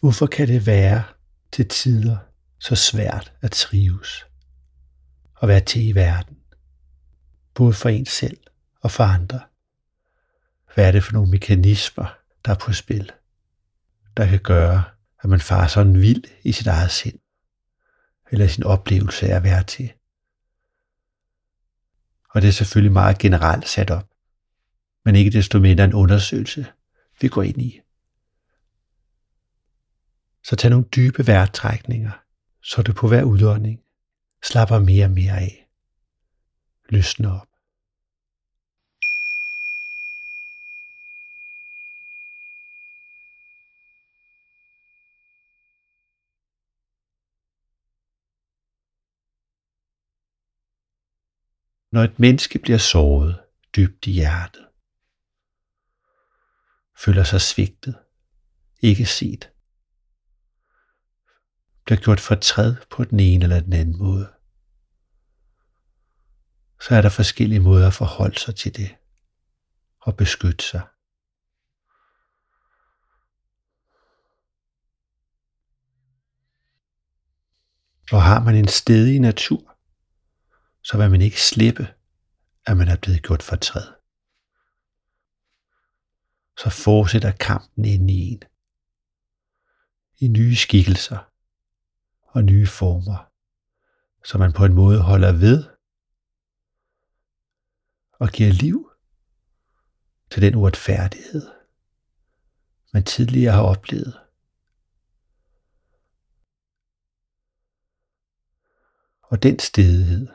Hvorfor kan det være til tider så svært at trives og være til i verden, både for en selv og for andre? Hvad er det for nogle mekanismer, der er på spil, der kan gøre, at man farer sådan vild i sit eget sind, eller sin oplevelse af at være til? Og det er selvfølgelig meget generelt sat op, men ikke desto mindre en undersøgelse, vi går ind i. Så tag nogle dybe vejrtrækninger, så du på hver udånding slapper mere og mere af. Løsne op. Når et menneske bliver såret dybt i hjertet, føler sig svigtet, ikke set, bliver gjort fortræd på den ene eller den anden måde, så er der forskellige måder at forholde sig til det og beskytte sig. Og har man en stedig natur, så vil man ikke slippe, at man er blevet gjort fortræd. Så fortsætter kampen ind i en. I nye skikkelser og nye former, så man på en måde holder ved og giver liv til den uretfærdighed, man tidligere har oplevet. Og den stedighed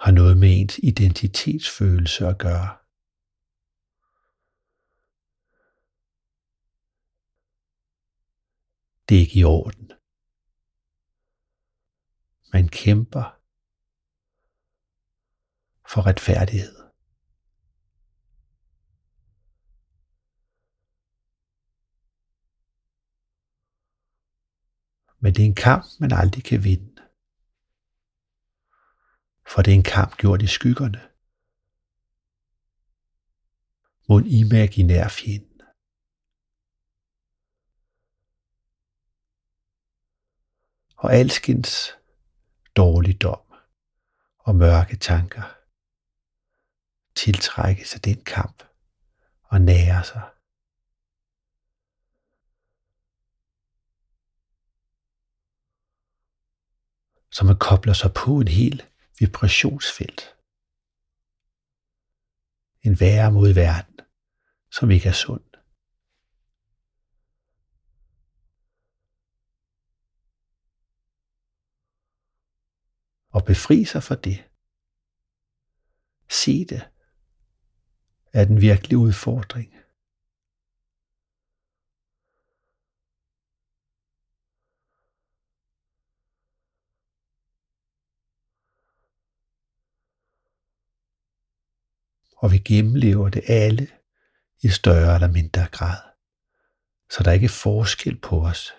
har noget med ens identitetsfølelse at gøre. Det er ikke i orden. Man kæmper for retfærdighed. Men det er en kamp, man aldrig kan vinde. For det er en kamp gjort i skyggerne. Mod en imaginær fjende. Og alskens dårligdom og mørke tanker tiltrækkes af den kamp og nærer sig. Så man kobler sig på en hel vibrationsfelt. En værre mod verden, som ikke er sund. Og befri sig fra det. Se det er den virkelige udfordring. Og vi gennemlever det alle i større eller mindre grad. Så der er ikke forskel på os,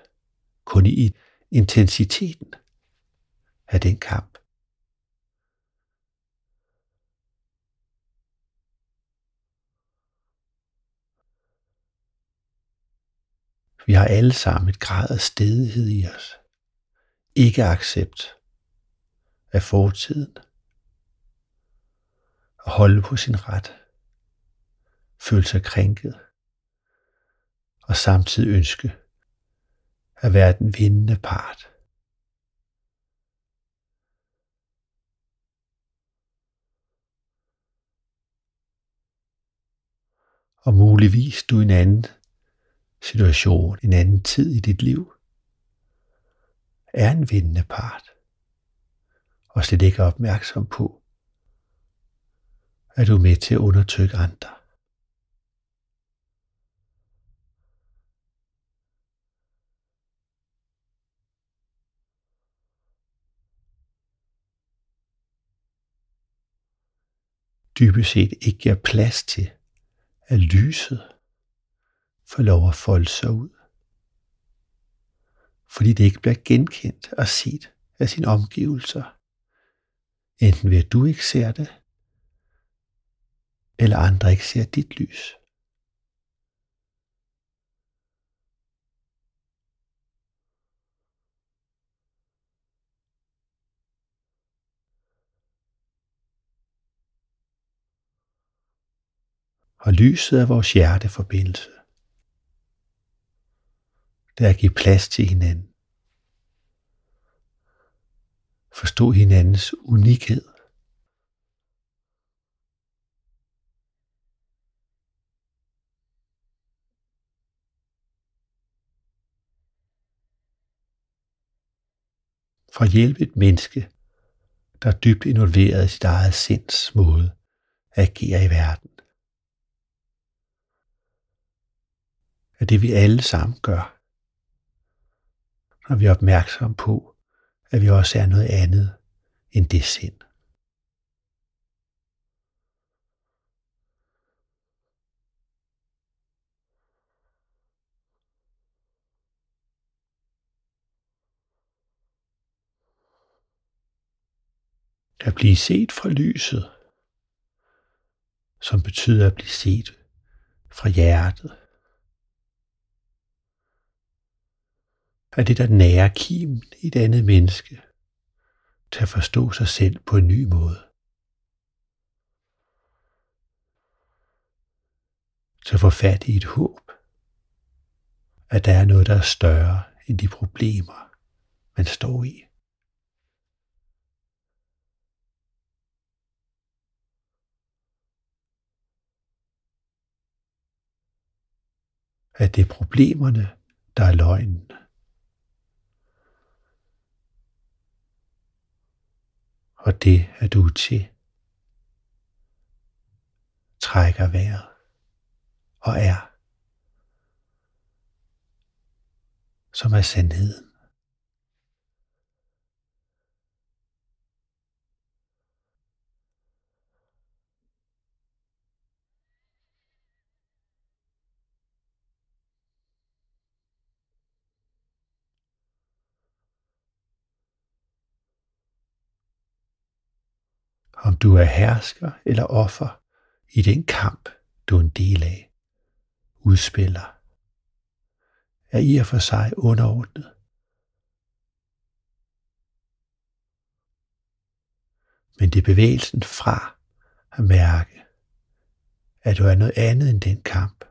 kun i intensiteten af den kamp. Vi har alle sammen et grad af stedighed i os. Ikke accept af fortiden. At holde på sin ret. Føle sig krænket. Og samtidig ønske at være den vindende part. Og muligvis du en anden situation, en anden tid i dit liv, er en vindende part, og slet ikke er opmærksom på, at du er med til at undertrykke andre. dybest set ikke giver plads til, at lyset får lov at folde sig ud. Fordi det ikke bliver genkendt og set af sine omgivelser. Enten ved at du ikke ser det, eller andre ikke ser dit lys. og lyset er vores hjerteforbindelse. Det er at give plads til hinanden. Forstå hinandens unikhed. For at hjælpe et menneske, der er dybt involveret i sit eget sinds måde at agere i verden. Er det vi alle sammen gør, når vi er opmærksomme på, at vi også er noget andet end det sind. At blive set fra lyset, som betyder at blive set fra hjertet. At det der nærer kim i et andet menneske til at forstå sig selv på en ny måde. Til at få fat i et håb, at der er noget, der er større end de problemer, man står i. at det er problemerne, der er løgnen. Og det er du til. Trækker vejret og er, som er sandheden. Om du er hersker eller offer i den kamp, du er en del af, udspiller, er i og for sig underordnet. Men det er bevægelsen fra at mærke, at du er noget andet end den kamp.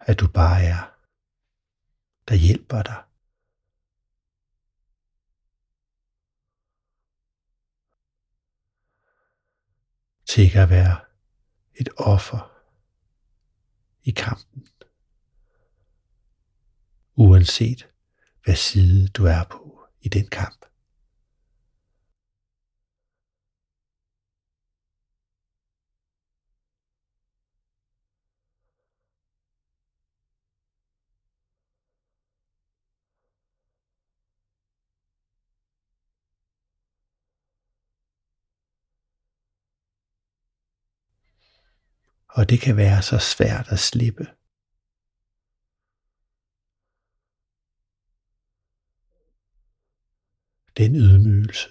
At du bare er, der hjælper dig til ikke at være et offer i kampen. Uanset hvad side du er på i den kamp. Og det kan være så svært at slippe. Den ydmygelse,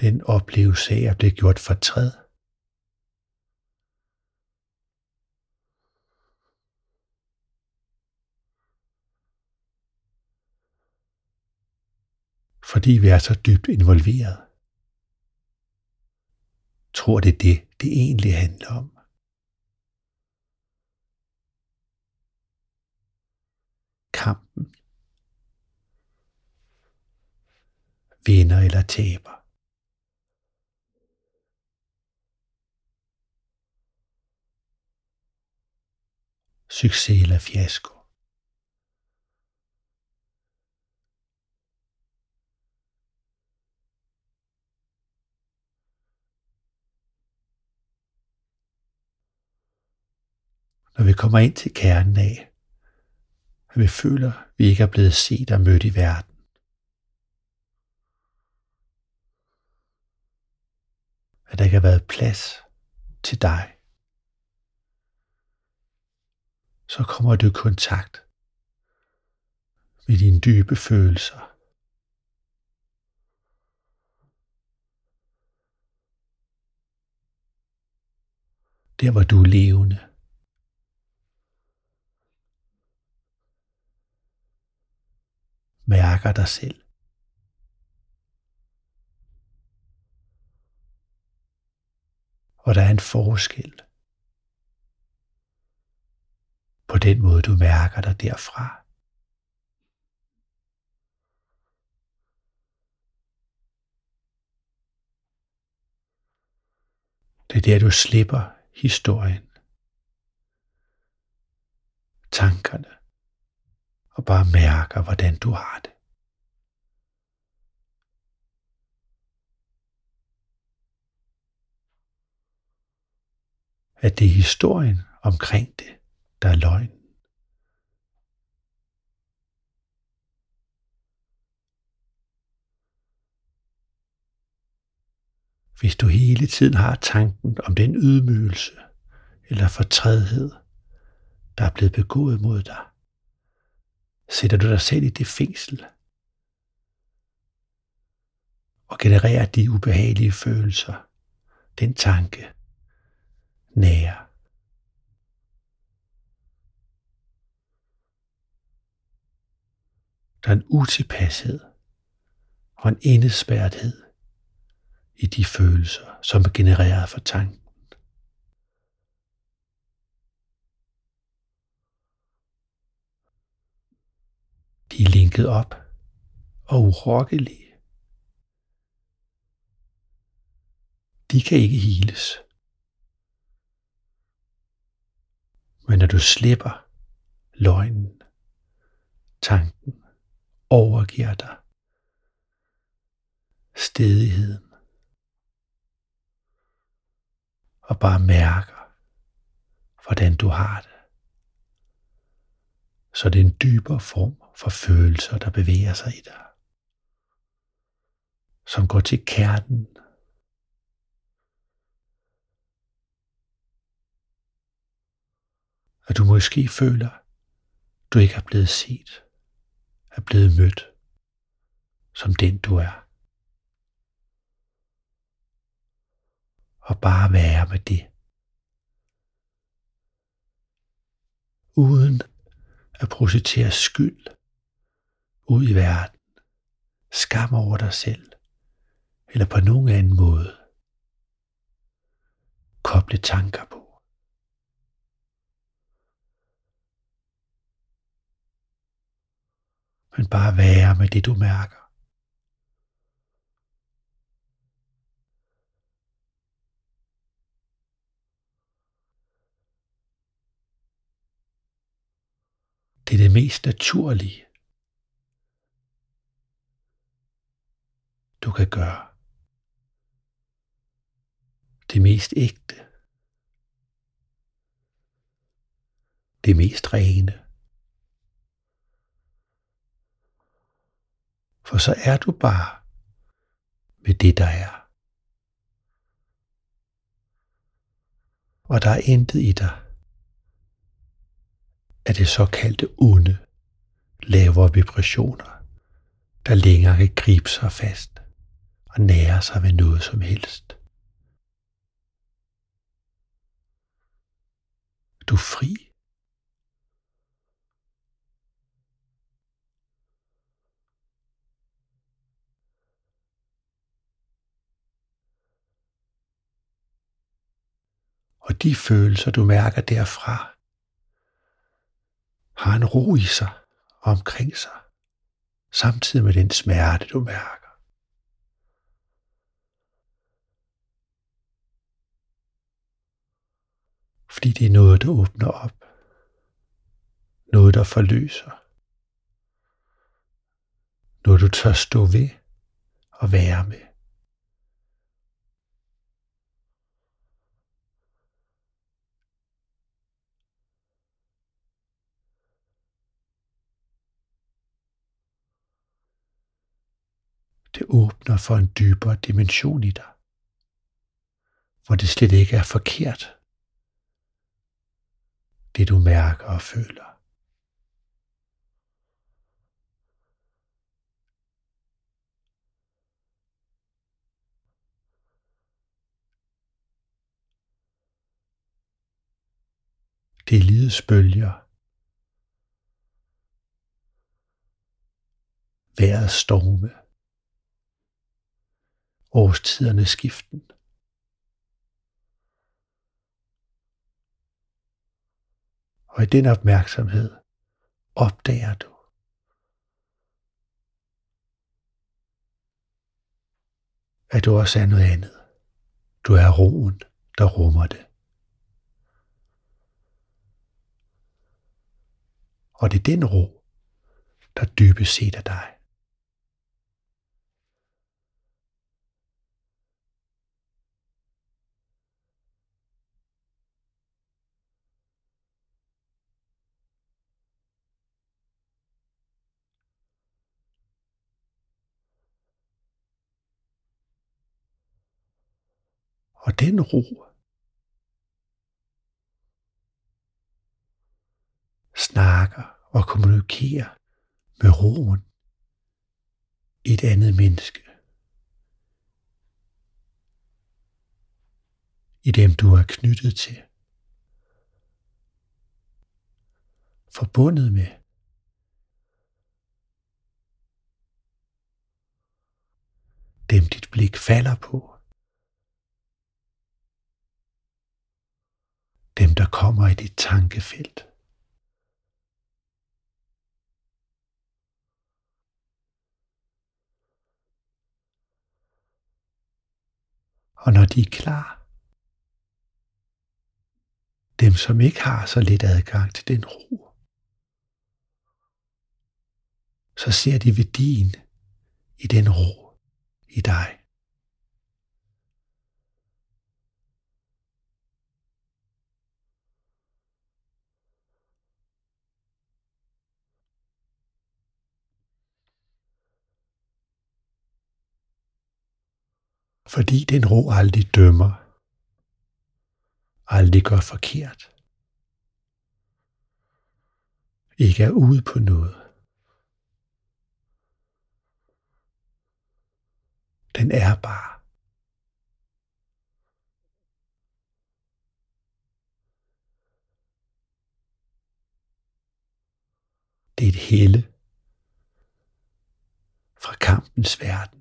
den oplevelse af at blive gjort fortræd, fordi vi er så dybt involveret tror, det er det, det egentlig handler om. Kampen. Vinder eller taber. Succes eller fiasko. Når vi kommer ind til kernen af, at vi føler, at vi ikke er blevet set og mødt i verden. At der ikke har været plads til dig. Så kommer du i kontakt med dine dybe følelser. Der hvor du er levende. Mærker dig selv. Og der er en forskel på den måde, du mærker dig derfra. Det er der, du slipper historien, tankerne, og bare mærker, hvordan du har det. At det er historien omkring det, der er løgn. Hvis du hele tiden har tanken om den ydmygelse eller fortrædhed, der er blevet begået mod dig, sætter du dig selv i det fængsel og genererer de ubehagelige følelser, den tanke, nære. Der er en utilpashed og en indespærrethed i de følelser, som er genereret for tanken. De er linket op og urokkelige. De kan ikke heles. Men når du slipper løgnen, tanken, overgiver dig stedigheden, og bare mærker, hvordan du har det. Så det er en dybere form for følelser, der bevæger sig i dig, som går til kernen. At du måske føler, du ikke er blevet set, er blevet mødt som den du er. og bare være med det. Uden at projicere skyld ud i verden, skam over dig selv, eller på nogen anden måde koble tanker på. Men bare være med det, du mærker. Mest naturlige, du kan gøre. Det mest ægte. Det mest rene. For så er du bare med det, der er. Og der er intet i dig, af det såkaldte onde, lavere vibrationer, der længere kan gribe sig fast og nære sig ved noget som helst. Du er fri. Og de følelser, du mærker derfra, har en ro i sig og omkring sig, samtidig med den smerte, du mærker. Fordi det er noget, der åbner op. Noget, der forløser. Noget, du tør stå ved og være med. Det åbner for en dybere dimension i dig, hvor det slet ikke er forkert, det du mærker og føler. Det er livets bølger. Vejrets storme årstidernes skiften. Og i den opmærksomhed opdager du, at du også er noget andet. Du er roen, der rummer det. Og det er den ro, der dybest set er dig. Og den ro snakker og kommunikerer med roen i et andet menneske. I dem, du er knyttet til. Forbundet med. Dem dit blik falder på. Der kommer i dit tankefelt. Og når de er klar, dem som ikke har så lidt adgang til den ro, så ser de værdien i den ro i dig. Fordi den ro aldrig dømmer, aldrig gør forkert, ikke er ude på noget. Den er bare. Det er et helle fra kampens verden.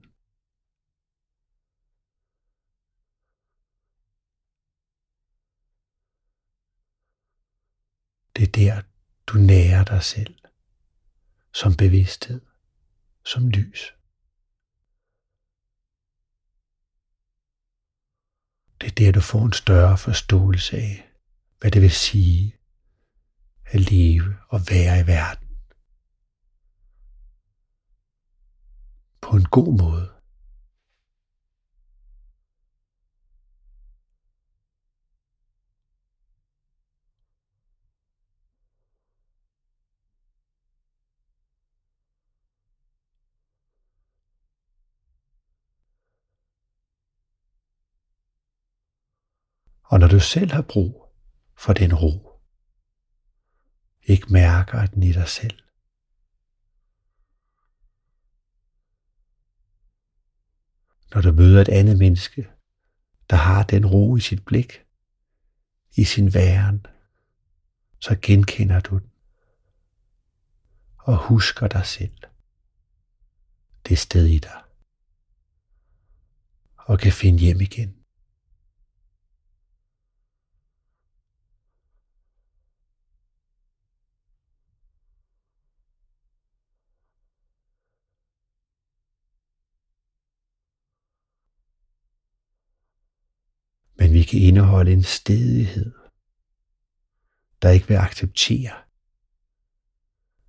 Det er der, du nærer dig selv som bevidsthed, som lys. Det er der, du får en større forståelse af, hvad det vil sige at leve og være i verden. På en god måde. Og når du selv har brug for den ro, ikke mærker den i dig selv, når du møder et andet menneske, der har den ro i sit blik, i sin væren, så genkender du den og husker dig selv. Det sted i dig og kan finde hjem igen. Men kan indeholde en stedighed, der ikke vil acceptere,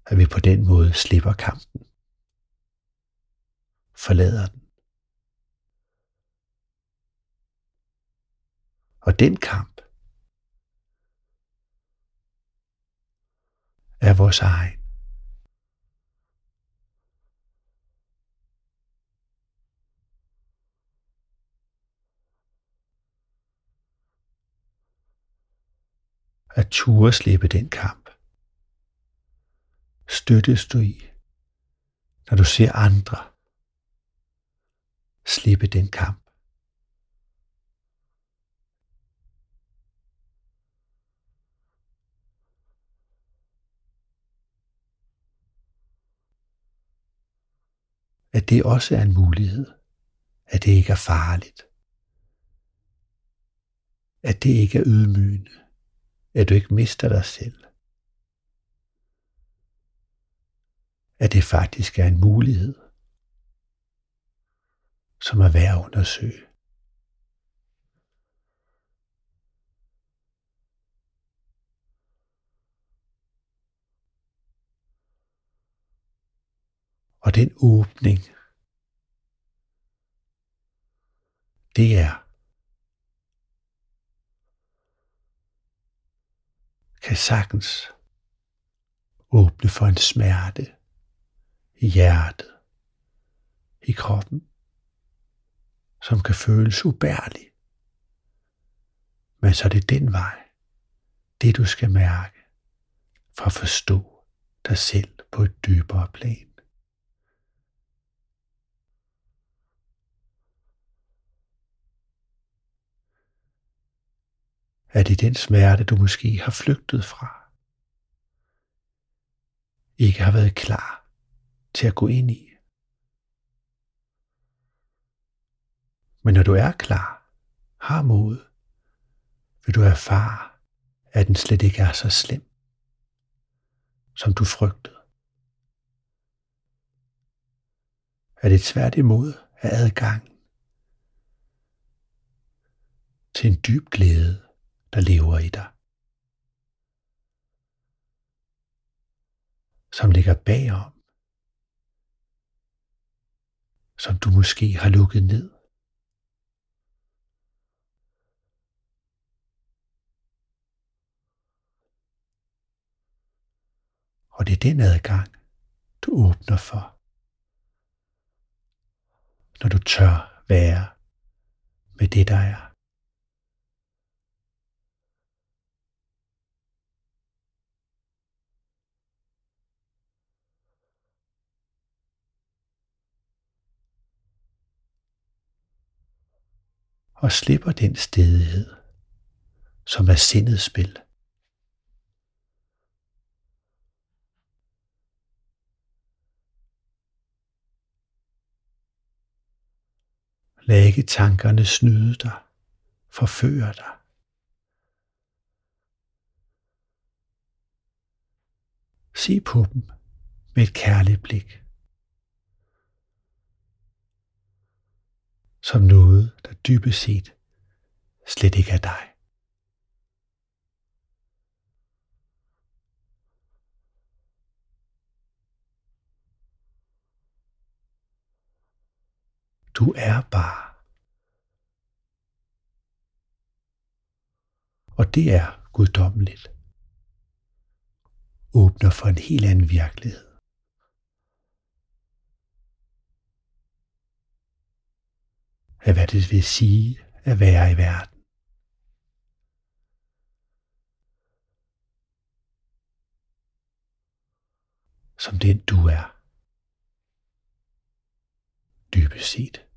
at vi på den måde slipper kampen, forlader den. Og den kamp er vores egen. At ture slippe den kamp. Støttes du i, når du ser andre slippe den kamp. At det også er en mulighed, at det ikke er farligt, at det ikke er ydmygende at du ikke mister dig selv. At det faktisk er en mulighed, som er værd at undersøge. Og den åbning, det er kan sagtens åbne for en smerte i hjertet, i kroppen, som kan føles ubærlig. Men så er det den vej, det du skal mærke, for at forstå dig selv på et dybere plan. Er det den smerte, du måske har flygtet fra? Ikke har været klar til at gå ind i. Men når du er klar, har mod, vil du erfare, at den slet ikke er så slem, som du frygtede. Er det tværtimod af adgang til en dyb glæde, der lever i dig. Som ligger bagom, som du måske har lukket ned. Og det er den adgang, du åbner for, når du tør være med det, der er. Og slipper den stedighed, som er sindets spil. Lad ikke tankerne snyde dig, forføre dig. Se på dem med et kærligt blik. Som noget, der dybest set slet ikke er dig. Du er bare. Og det er guddommeligt. Åbner for en helt anden virkelighed. Af hvad det vil sige at være i verden. Som den du er. Dybest set.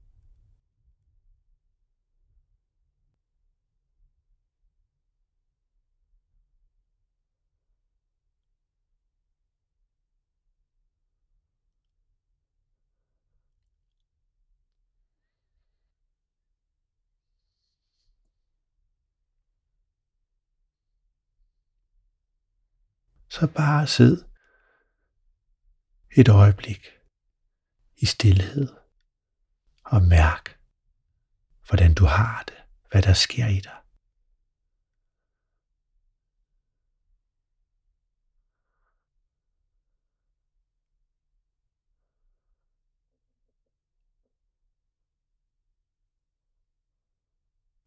Så bare sid et øjeblik i stillhed og mærk, hvordan du har det, hvad der sker i dig.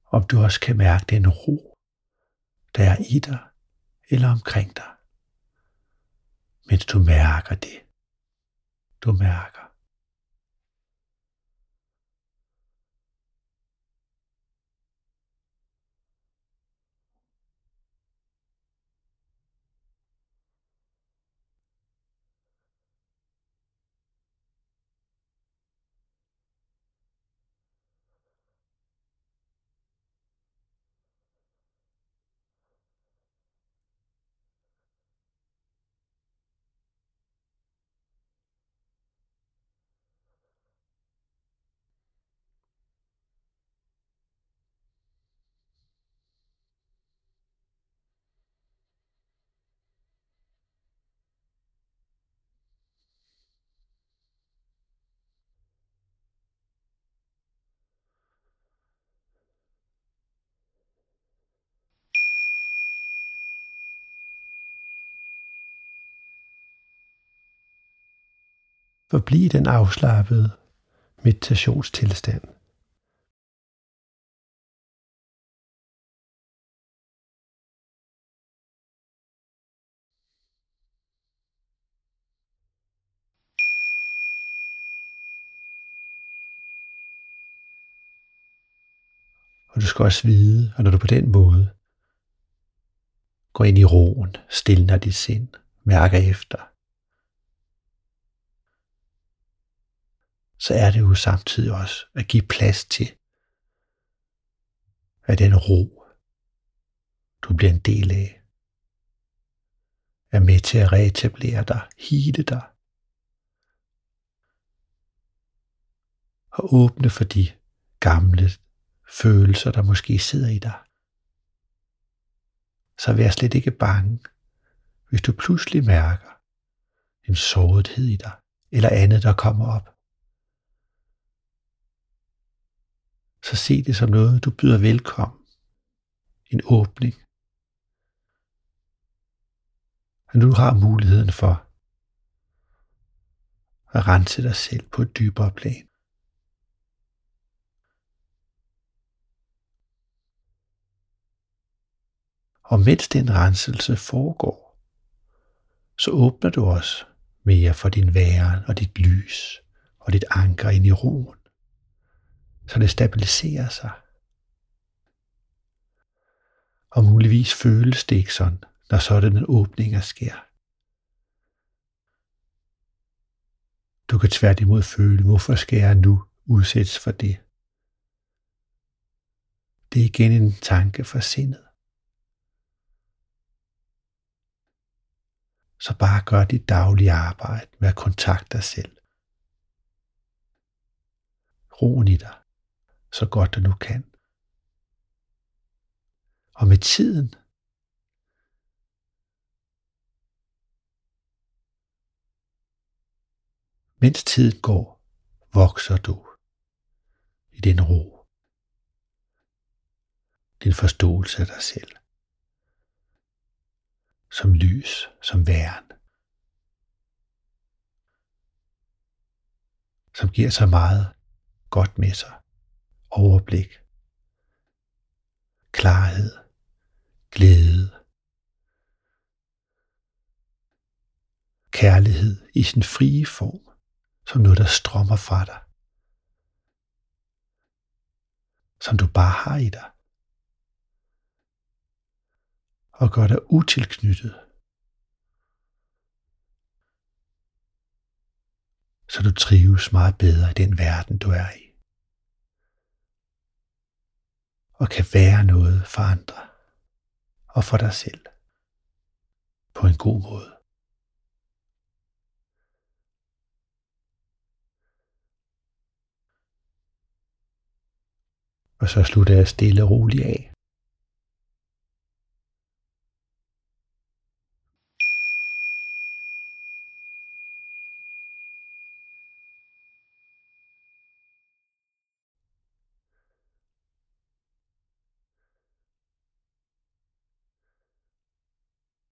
Om du også kan mærke den ro, der er i dig eller omkring dig mens du mærker det. Du mærker. Forbliv i den afslappede meditationstilstand. Og du skal også vide, at når du på den måde går ind i roen, stiller dit sind, mærker efter, så er det jo samtidig også at give plads til, at den ro, du bliver en del af, er med til at reetablere dig, hele dig, og åbne for de gamle følelser, der måske sidder i dig. Så vær slet ikke bange, hvis du pludselig mærker en sårethed i dig, eller andet, der kommer op. Så se det som noget, du byder velkommen. En åbning. Og nu har muligheden for at rense dig selv på et dybere plan. Og mens den renselse foregår, så åbner du også mere for din væren og dit lys og dit anker ind i roen, så det stabiliserer sig. Og muligvis føles det ikke sådan, når sådanne åbninger sker. Du kan tværtimod føle, hvorfor skal jeg nu udsættes for det? Det er igen en tanke for sindet. så bare gør dit daglige arbejde med at kontakte dig selv. Roen i dig, så godt du nu kan. Og med tiden, mens tiden går, vokser du i din ro, din forståelse af dig selv. Som lys, som væren, som giver så meget godt med sig, overblik, klarhed, glæde, kærlighed i sin frie form, som noget, der strømmer fra dig, som du bare har i dig. og gør dig utilknyttet. Så du trives meget bedre i den verden, du er i. Og kan være noget for andre og for dig selv på en god måde. Og så slutter jeg stille og roligt af